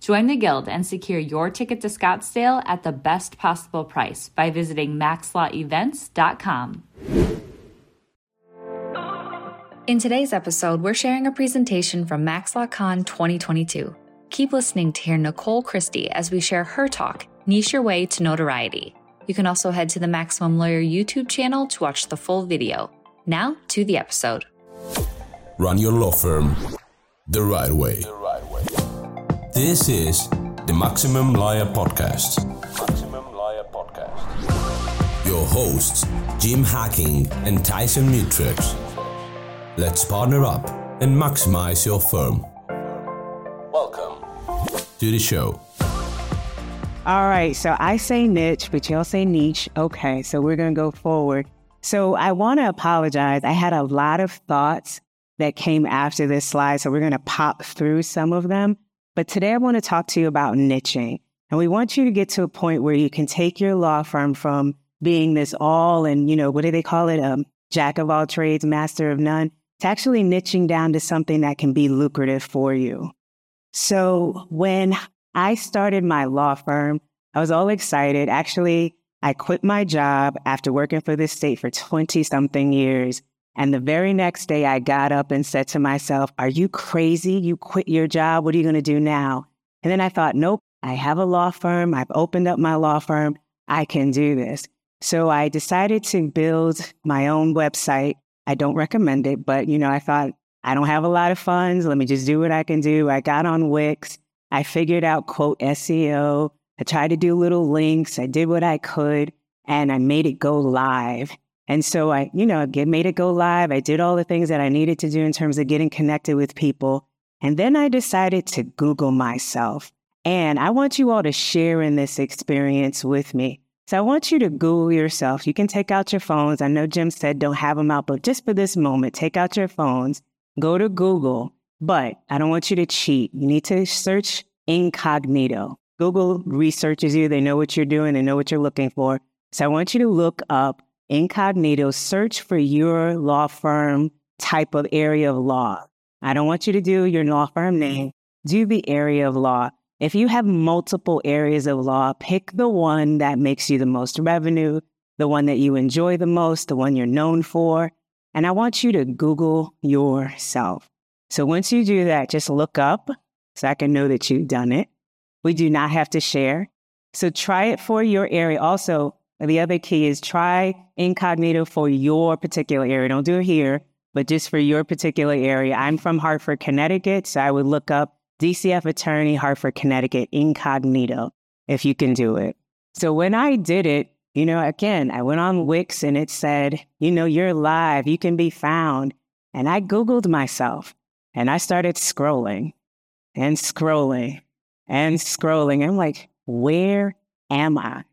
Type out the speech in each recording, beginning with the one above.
Join the Guild and secure your ticket to Scottsdale at the best possible price by visiting maxlawevents.com. In today's episode, we're sharing a presentation from MaxLawCon 2022. Keep listening to hear Nicole Christie as we share her talk, Niche Your Way to Notoriety. You can also head to the Maximum Lawyer YouTube channel to watch the full video. Now to the episode. Run your law firm the right way. The right way. This is the Maximum Lawyer Podcast. Maximum Lawyer Podcast. Your hosts, Jim Hacking and Tyson Mutrux. Let's partner up and maximize your firm. Welcome to the show. All right, so I say niche, but y'all say niche. Okay, so we're going to go forward. So I want to apologize. I had a lot of thoughts that came after this slide, so we're going to pop through some of them. But today I want to talk to you about niching. And we want you to get to a point where you can take your law firm from being this all and, you know, what do they call it? Um, jack of all trades, master of none, to actually niching down to something that can be lucrative for you. So when I started my law firm, I was all excited. Actually, I quit my job after working for this state for 20 something years. And the very next day, I got up and said to myself, Are you crazy? You quit your job. What are you going to do now? And then I thought, Nope, I have a law firm. I've opened up my law firm. I can do this. So I decided to build my own website I don't recommend it, but you know, I thought I don't have a lot of funds. Let me just do what I can do. I got on Wix. I figured out quote SEO. I tried to do little links. I did what I could and I made it go live. And so I, you know, get, made it go live. I did all the things that I needed to do in terms of getting connected with people. And then I decided to Google myself. And I want you all to share in this experience with me. So I want you to Google yourself. You can take out your phones. I know Jim said don't have them out, but just for this moment, take out your phones, go to Google. But I don't want you to cheat. You need to search incognito. Google researches you. They know what you're doing. They know what you're looking for. So I want you to look up incognito, search for your law firm type of area of law. I don't want you to do your law firm name. Do the area of law. If you have multiple areas of law, pick the one that makes you the most revenue, the one that you enjoy the most, the one you're known for. And I want you to Google yourself. So once you do that, just look up so I can know that you've done it. We do not have to share. So try it for your area. Also, the other key is try incognito for your particular area. Don't do it here, but just for your particular area. I'm from Hartford, Connecticut, so I would look up DCF attorney, Hartford, Connecticut, incognito, if you can do it. So when I did it, you know, again, I went on Wix and it said, you know, you're live, you can be found. And I Googled myself and I started scrolling and scrolling and scrolling. I'm like, where am I?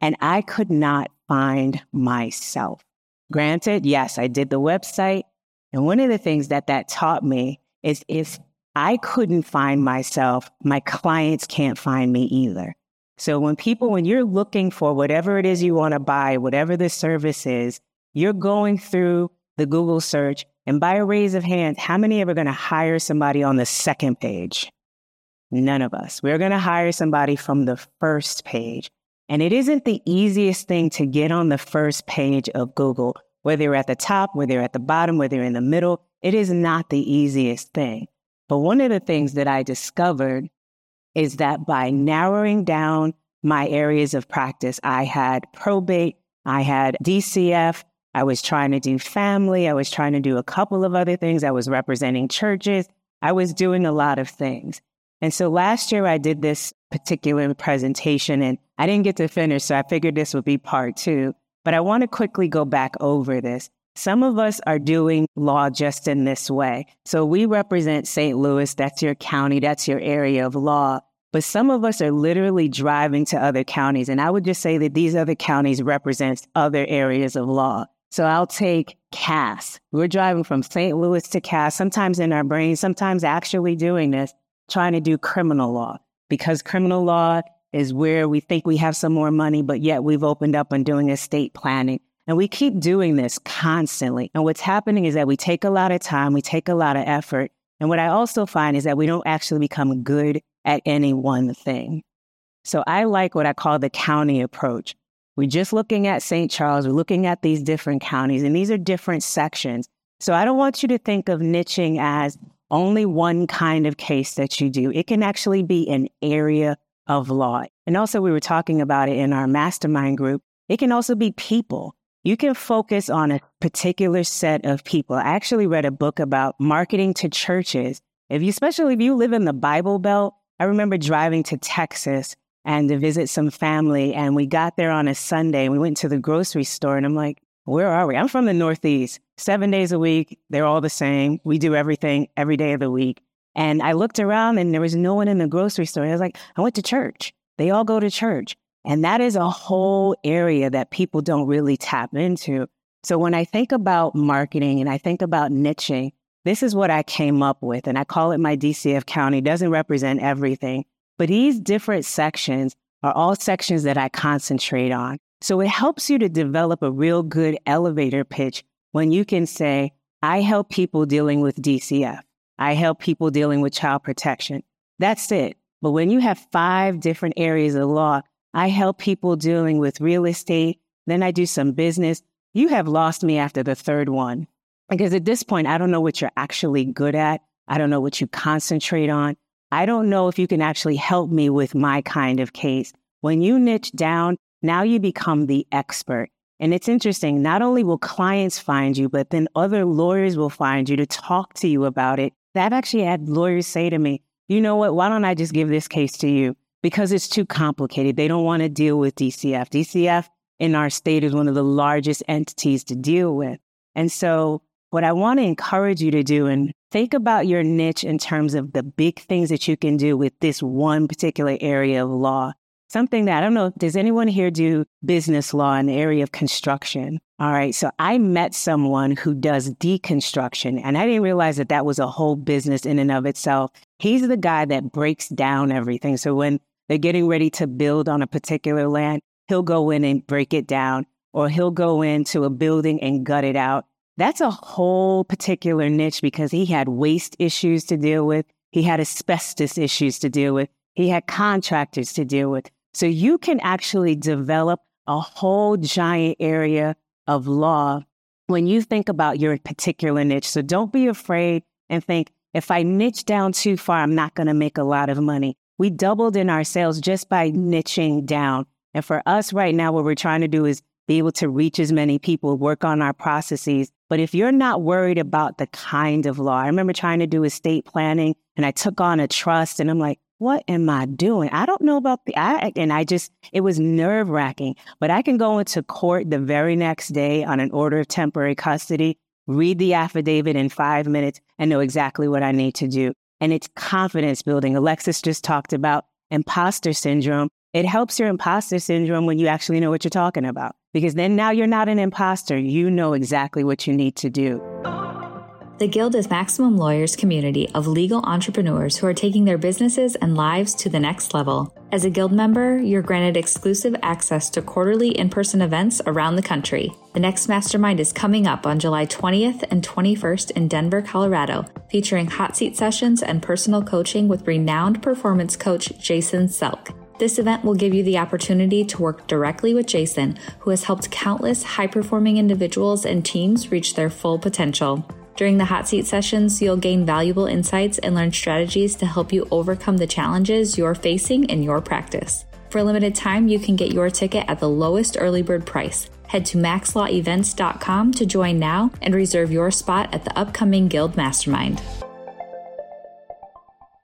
And I could not find myself. Granted, yes, I did the website. And one of the things that that taught me is if I couldn't find myself. My clients can't find me either. So when people, when you're looking for whatever it is you want to buy, whatever the service is, you're going through the Google search. And by a raise of hands, how many are going to hire somebody on the second page? None of us. We're going to hire somebody from the first page. And it isn't the easiest thing to get on the first page of Google, whether you're at the top, whether you're at the bottom, whether you're in the middle. It is not the easiest thing. But one of the things that I discovered is that by narrowing down my areas of practice, I had probate, I had DCF, I was trying to do family. I was trying to do a couple of other things. I was representing churches. I was doing a lot of things. And so last year I did this particular presentation and I didn't get to finish. So I figured this would be part two. But I want to quickly go back over this. Some of us are doing law just in this way. So we represent St. Louis. That's your county. That's your area of law. But some of us are literally driving to other counties. And I would just say that these other counties represent other areas of law. So I'll take Cass. We're driving from St. Louis to Cass, sometimes in our brains, sometimes actually doing this, trying to do criminal law because criminal law is where we think we have some more money, but yet we've opened up on doing estate planning. And we keep doing this constantly. And what's happening is that we take a lot of time, we take a lot of effort. And what I also find is that we don't actually become good at any one thing. So I like what I call the county approach. We're just looking at St. Charles, we're looking at these different counties, and these are different sections. So I don't want you to think of niching as only one kind of case that you do. It can actually be an area of law. And also, we were talking about it in our mastermind group. It can also be people. You can focus on a particular set of people. I actually read a book about marketing to churches. If you, especially if you live in the Bible Belt, I remember driving to Texas and to visit some family. And we got there on a Sunday and we went to the grocery store. And I'm like, where are we? I'm from the Northeast, seven days a week. They're all the same. We do everything every day of the week. And I looked around and there was no one in the grocery store. I was like, I went to church. They all go to church. And that is a whole area that people don't really tap into. So when I think about marketing and I think about niching, this is what I came up with, and I call it my DCF county. Doesn't represent everything, but these different sections are all sections that I concentrate on. So it helps you to develop a real good elevator pitch when you can say, I help people dealing with DCF. I help people dealing with child protection. That's it. But when you have five different areas of law, I help people dealing with real estate. Then I do some business. You have lost me after the third one. Because at this point, I don't know what you're actually good at. I don't know what you concentrate on. I don't know if you can actually help me with my kind of case. When you niche down, now you become the expert. And it's interesting. Not only will clients find you, but then other lawyers will find you to talk to you about it. I've actually had lawyers say to me, you know what? Why don't I just give this case to you? Because it's too complicated. They don't want to deal with DCF. DCF in our state is one of the largest entities to deal with. And so what I want to encourage you to do and think about your niche in terms of the big things that you can do with this one particular area of law. Something that I don't know, does anyone here do business law in the area of construction? All right. So I met someone who does deconstruction and I didn't realize that that was a whole business in and of itself. He's the guy that breaks down everything. So when they're getting ready to build on a particular land, he'll go in and break it down or he'll go into a building and gut it out that's a whole particular niche because he had waste issues to deal with. He had asbestos issues to deal with. He had contractors to deal with. So you can actually develop a whole giant area of law when you think about your particular niche. So don't be afraid and think, if I niche down too far, I'm not going to make a lot of money. We doubled in our sales just by niching down. And for us right now, what we're trying to do is be able to reach as many people, work on our processes. But if you're not worried about the kind of law, I remember trying to do estate planning and I took on a trust and I'm like, what am I doing? I don't know about the, I, and I just, it was nerve wracking, but I can go into court the very next day on an order of temporary custody, read the affidavit in five minutes and know exactly what I need to do. And it's confidence building. Alexis just talked about imposter syndrome. It helps your imposter syndrome when you actually know what you're talking about because then now you're not an imposter. You know exactly what you need to do. The Guild is Maximum Lawyers' community of legal entrepreneurs who are taking their businesses and lives to the next level. As a Guild member, you're granted exclusive access to quarterly in person events around the country. The next mastermind is coming up on July 20th and 21st in Denver, Colorado, featuring hot seat sessions and personal coaching with renowned performance coach Jason Selk. This event will give you the opportunity to work directly with Jason, who has helped countless high performing individuals and teams reach their full potential. During the hot seat sessions, you'll gain valuable insights and learn strategies to help you overcome the challenges you're facing in your practice. For a limited time, you can get your ticket at the lowest early bird price. Head to maxlawevents.com to join now and reserve your spot at the upcoming Guild Mastermind.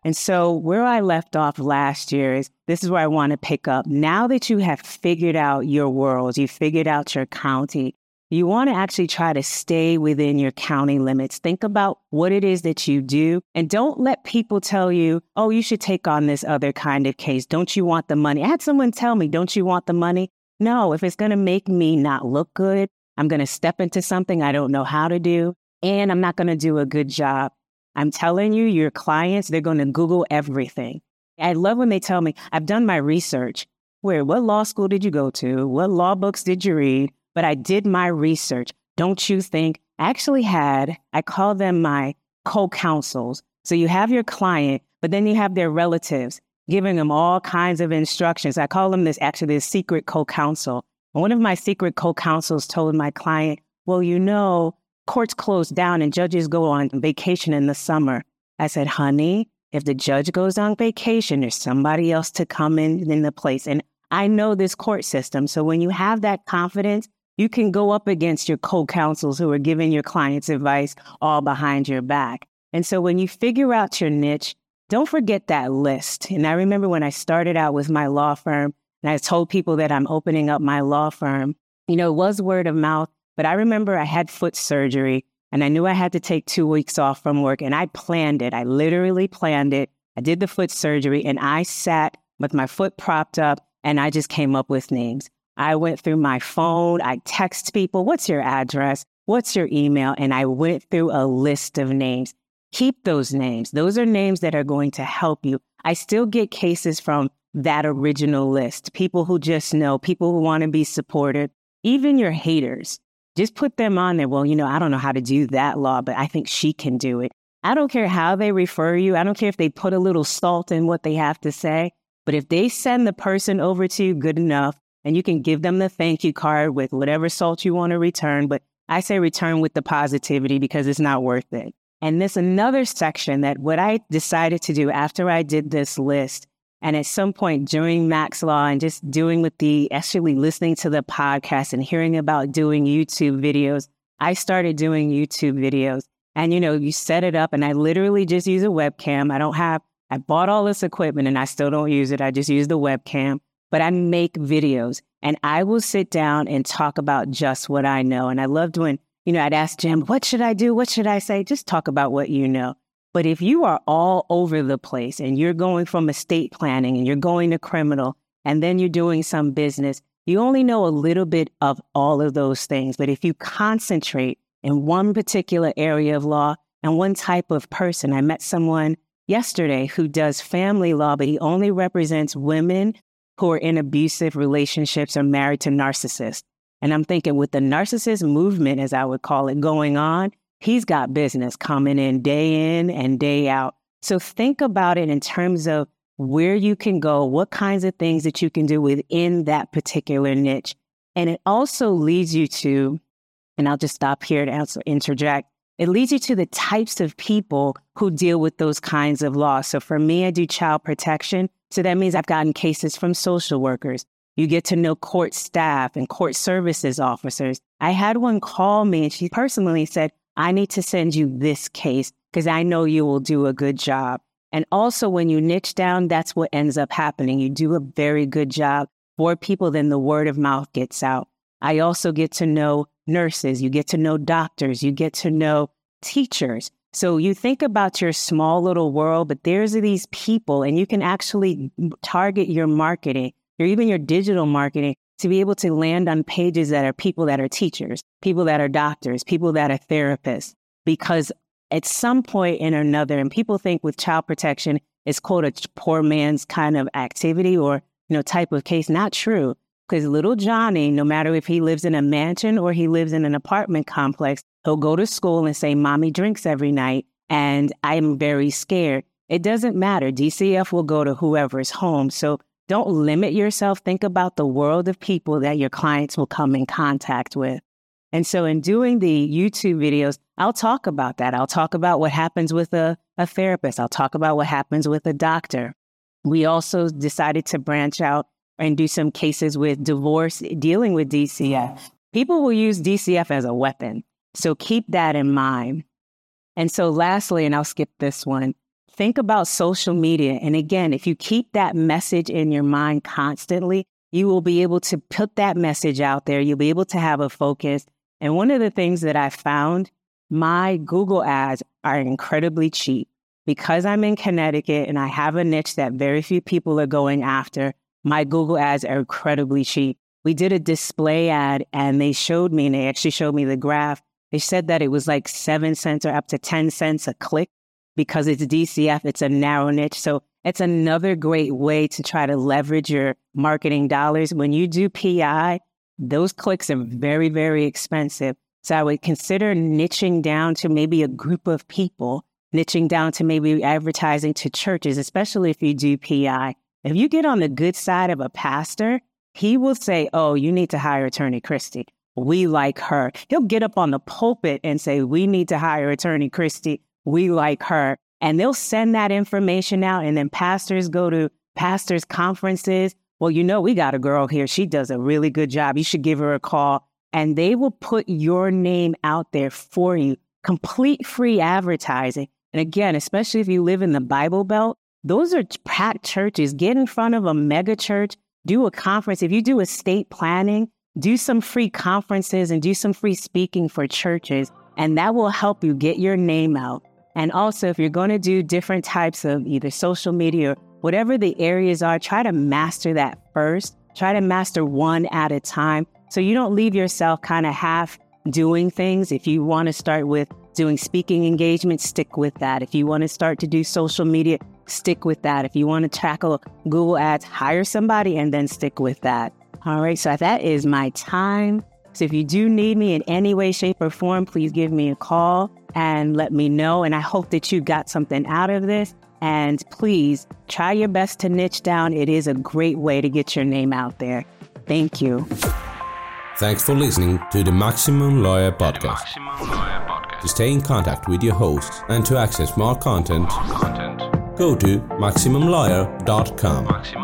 And so, where I left off last year is this is where I want to pick up. Now that you have figured out your world, you figured out your county, you want to actually try to stay within your county limits. Think about what it is that you do and don't let people tell you, oh, you should take on this other kind of case. Don't you want the money? I had someone tell me, don't you want the money? No, if it's going to make me not look good, I'm going to step into something I don't know how to do, and I'm not going to do a good job. I'm telling you, your clients, they're going to Google everything. I love when they tell me, I've done my research. Where, what law school did you go to? What law books did you read? But I did my research. Don't you think? I actually had, I call them my co counsels. So you have your client, but then you have their relatives giving them all kinds of instructions. I call them this actually this secret co counsel. One of my secret co counsels told my client, Well, you know, courts close down and judges go on vacation in the summer. I said, honey, if the judge goes on vacation, there's somebody else to come in in the place. And I know this court system. So when you have that confidence, you can go up against your co-counsels who are giving your clients advice all behind your back. And so when you figure out your niche, don't forget that list. And I remember when I started out with my law firm and I told people that I'm opening up my law firm, you know, it was word of mouth. But I remember I had foot surgery and I knew I had to take two weeks off from work and I planned it. I literally planned it. I did the foot surgery and I sat with my foot propped up and I just came up with names. I went through my phone. I text people, what's your address? What's your email? And I went through a list of names. Keep those names. Those are names that are going to help you. I still get cases from that original list. People who just know, people who want to be supported, even your haters. Just put them on there. Well, you know, I don't know how to do that law, but I think she can do it. I don't care how they refer you. I don't care if they put a little salt in what they have to say. But if they send the person over to you good enough and you can give them the thank you card with whatever salt you want to return, but I say return with the positivity because it's not worth it. And this another section that what I decided to do after I did this list and at some point during Max Law and just doing with the actually listening to the podcast and hearing about doing YouTube videos, I started doing YouTube videos. And you know, you set it up and I literally just use a webcam. I don't have, I bought all this equipment and I still don't use it. I just use the webcam, but I make videos and I will sit down and talk about just what I know. And I love doing, you know, I'd ask Jim, what should I do? What should I say? Just talk about what you know. But if you are all over the place and you're going from estate planning and you're going to criminal and then you're doing some business, you only know a little bit of all of those things. But if you concentrate in one particular area of law and one type of person, I met someone yesterday who does family law, but he only represents women who are in abusive relationships or married to narcissists. And I'm thinking with the narcissist movement, as I would call it, going on, he's got business coming in day in and day out. So think about it in terms of where you can go, what kinds of things that you can do within that particular niche. And it also leads you to, and I'll just stop here to answer, interject. It leads you to the types of people who deal with those kinds of laws. So for me, I do child protection. So that means I've gotten cases from social workers. You get to know court staff and court services officers. I had one call me and she personally said, I need to send you this case because I know you will do a good job. And also, when you niche down, that's what ends up happening. You do a very good job for people, then the word of mouth gets out. I also get to know nurses, you get to know doctors, you get to know teachers. So you think about your small little world, but there's these people, and you can actually target your marketing or even your digital marketing to be able to land on pages that are people that are teachers, people that are doctors, people that are therapists, because at some point in another, and people think with child protection, it's quote a poor man's kind of activity or, you know, type of case. Not true. Because little Johnny, no matter if he lives in a mansion or he lives in an apartment complex, he'll go to school and say, Mommy drinks every night, and I'm very scared. It doesn't matter. DCF will go to whoever's home. So don't limit yourself. Think about the world of people that your clients will come in contact with. And so, in doing the YouTube videos, I'll talk about that. I'll talk about what happens with a, a therapist. I'll talk about what happens with a doctor. We also decided to branch out and do some cases with divorce, dealing with DCF. People will use DCF as a weapon. So keep that in mind. And so, lastly, and I'll skip this one, think about social media. And again, if you keep that message in your mind constantly, you will be able to put that message out there. You'll be able to have a focus. And one of the things that I found, my Google ads are incredibly cheap. Because I'm in Connecticut and I have a niche that very few people are going after, my Google ads are incredibly cheap. We did a display ad and they showed me, and they actually showed me the graph. They said that it was like seven cents or up to 10 cents a click because it's DCF, it's a narrow niche. So it's another great way to try to leverage your marketing dollars. When you do PI, those clicks are very, very expensive. So I would consider niching down to maybe a group of people, niching down to maybe advertising to churches, especially if you do PI. If you get on the good side of a pastor, he will say, Oh, you need to hire Attorney Christie. We like her. He'll get up on the pulpit and say, We need to hire Attorney Christie. We like her. And they'll send that information out. And then pastors go to pastors' conferences. Well, you know, we got a girl here. She does a really good job. You should give her a call. And they will put your name out there for you, complete free advertising. And again, especially if you live in the Bible Belt, those are packed churches. Get in front of a mega church, do a conference. If you do estate planning, do some free conferences and do some free speaking for churches, and that will help you get your name out. And also, if you're going to do different types of either social media or whatever the areas are, try to master that first. Try to master one at a time so you don't leave yourself kind of half doing things. If you want to start with doing speaking engagements, stick with that. If you want to start to do social media, stick with that. If you want to tackle Google Ads, hire somebody and then stick with that. All right, so that is my time. So if you do need me in any way, shape, or form, please give me a call and let me know. And I hope that you got something out of this. And please try your best to niche down. It is a great way to get your name out there. Thank you. Thanks for listening to the Maximum Lawyer Podcast. Maximum Lawyer Podcast. To stay in contact with your hosts and to access more content, more content. go to MaximumLawyer.com. MaximumLawyer.com.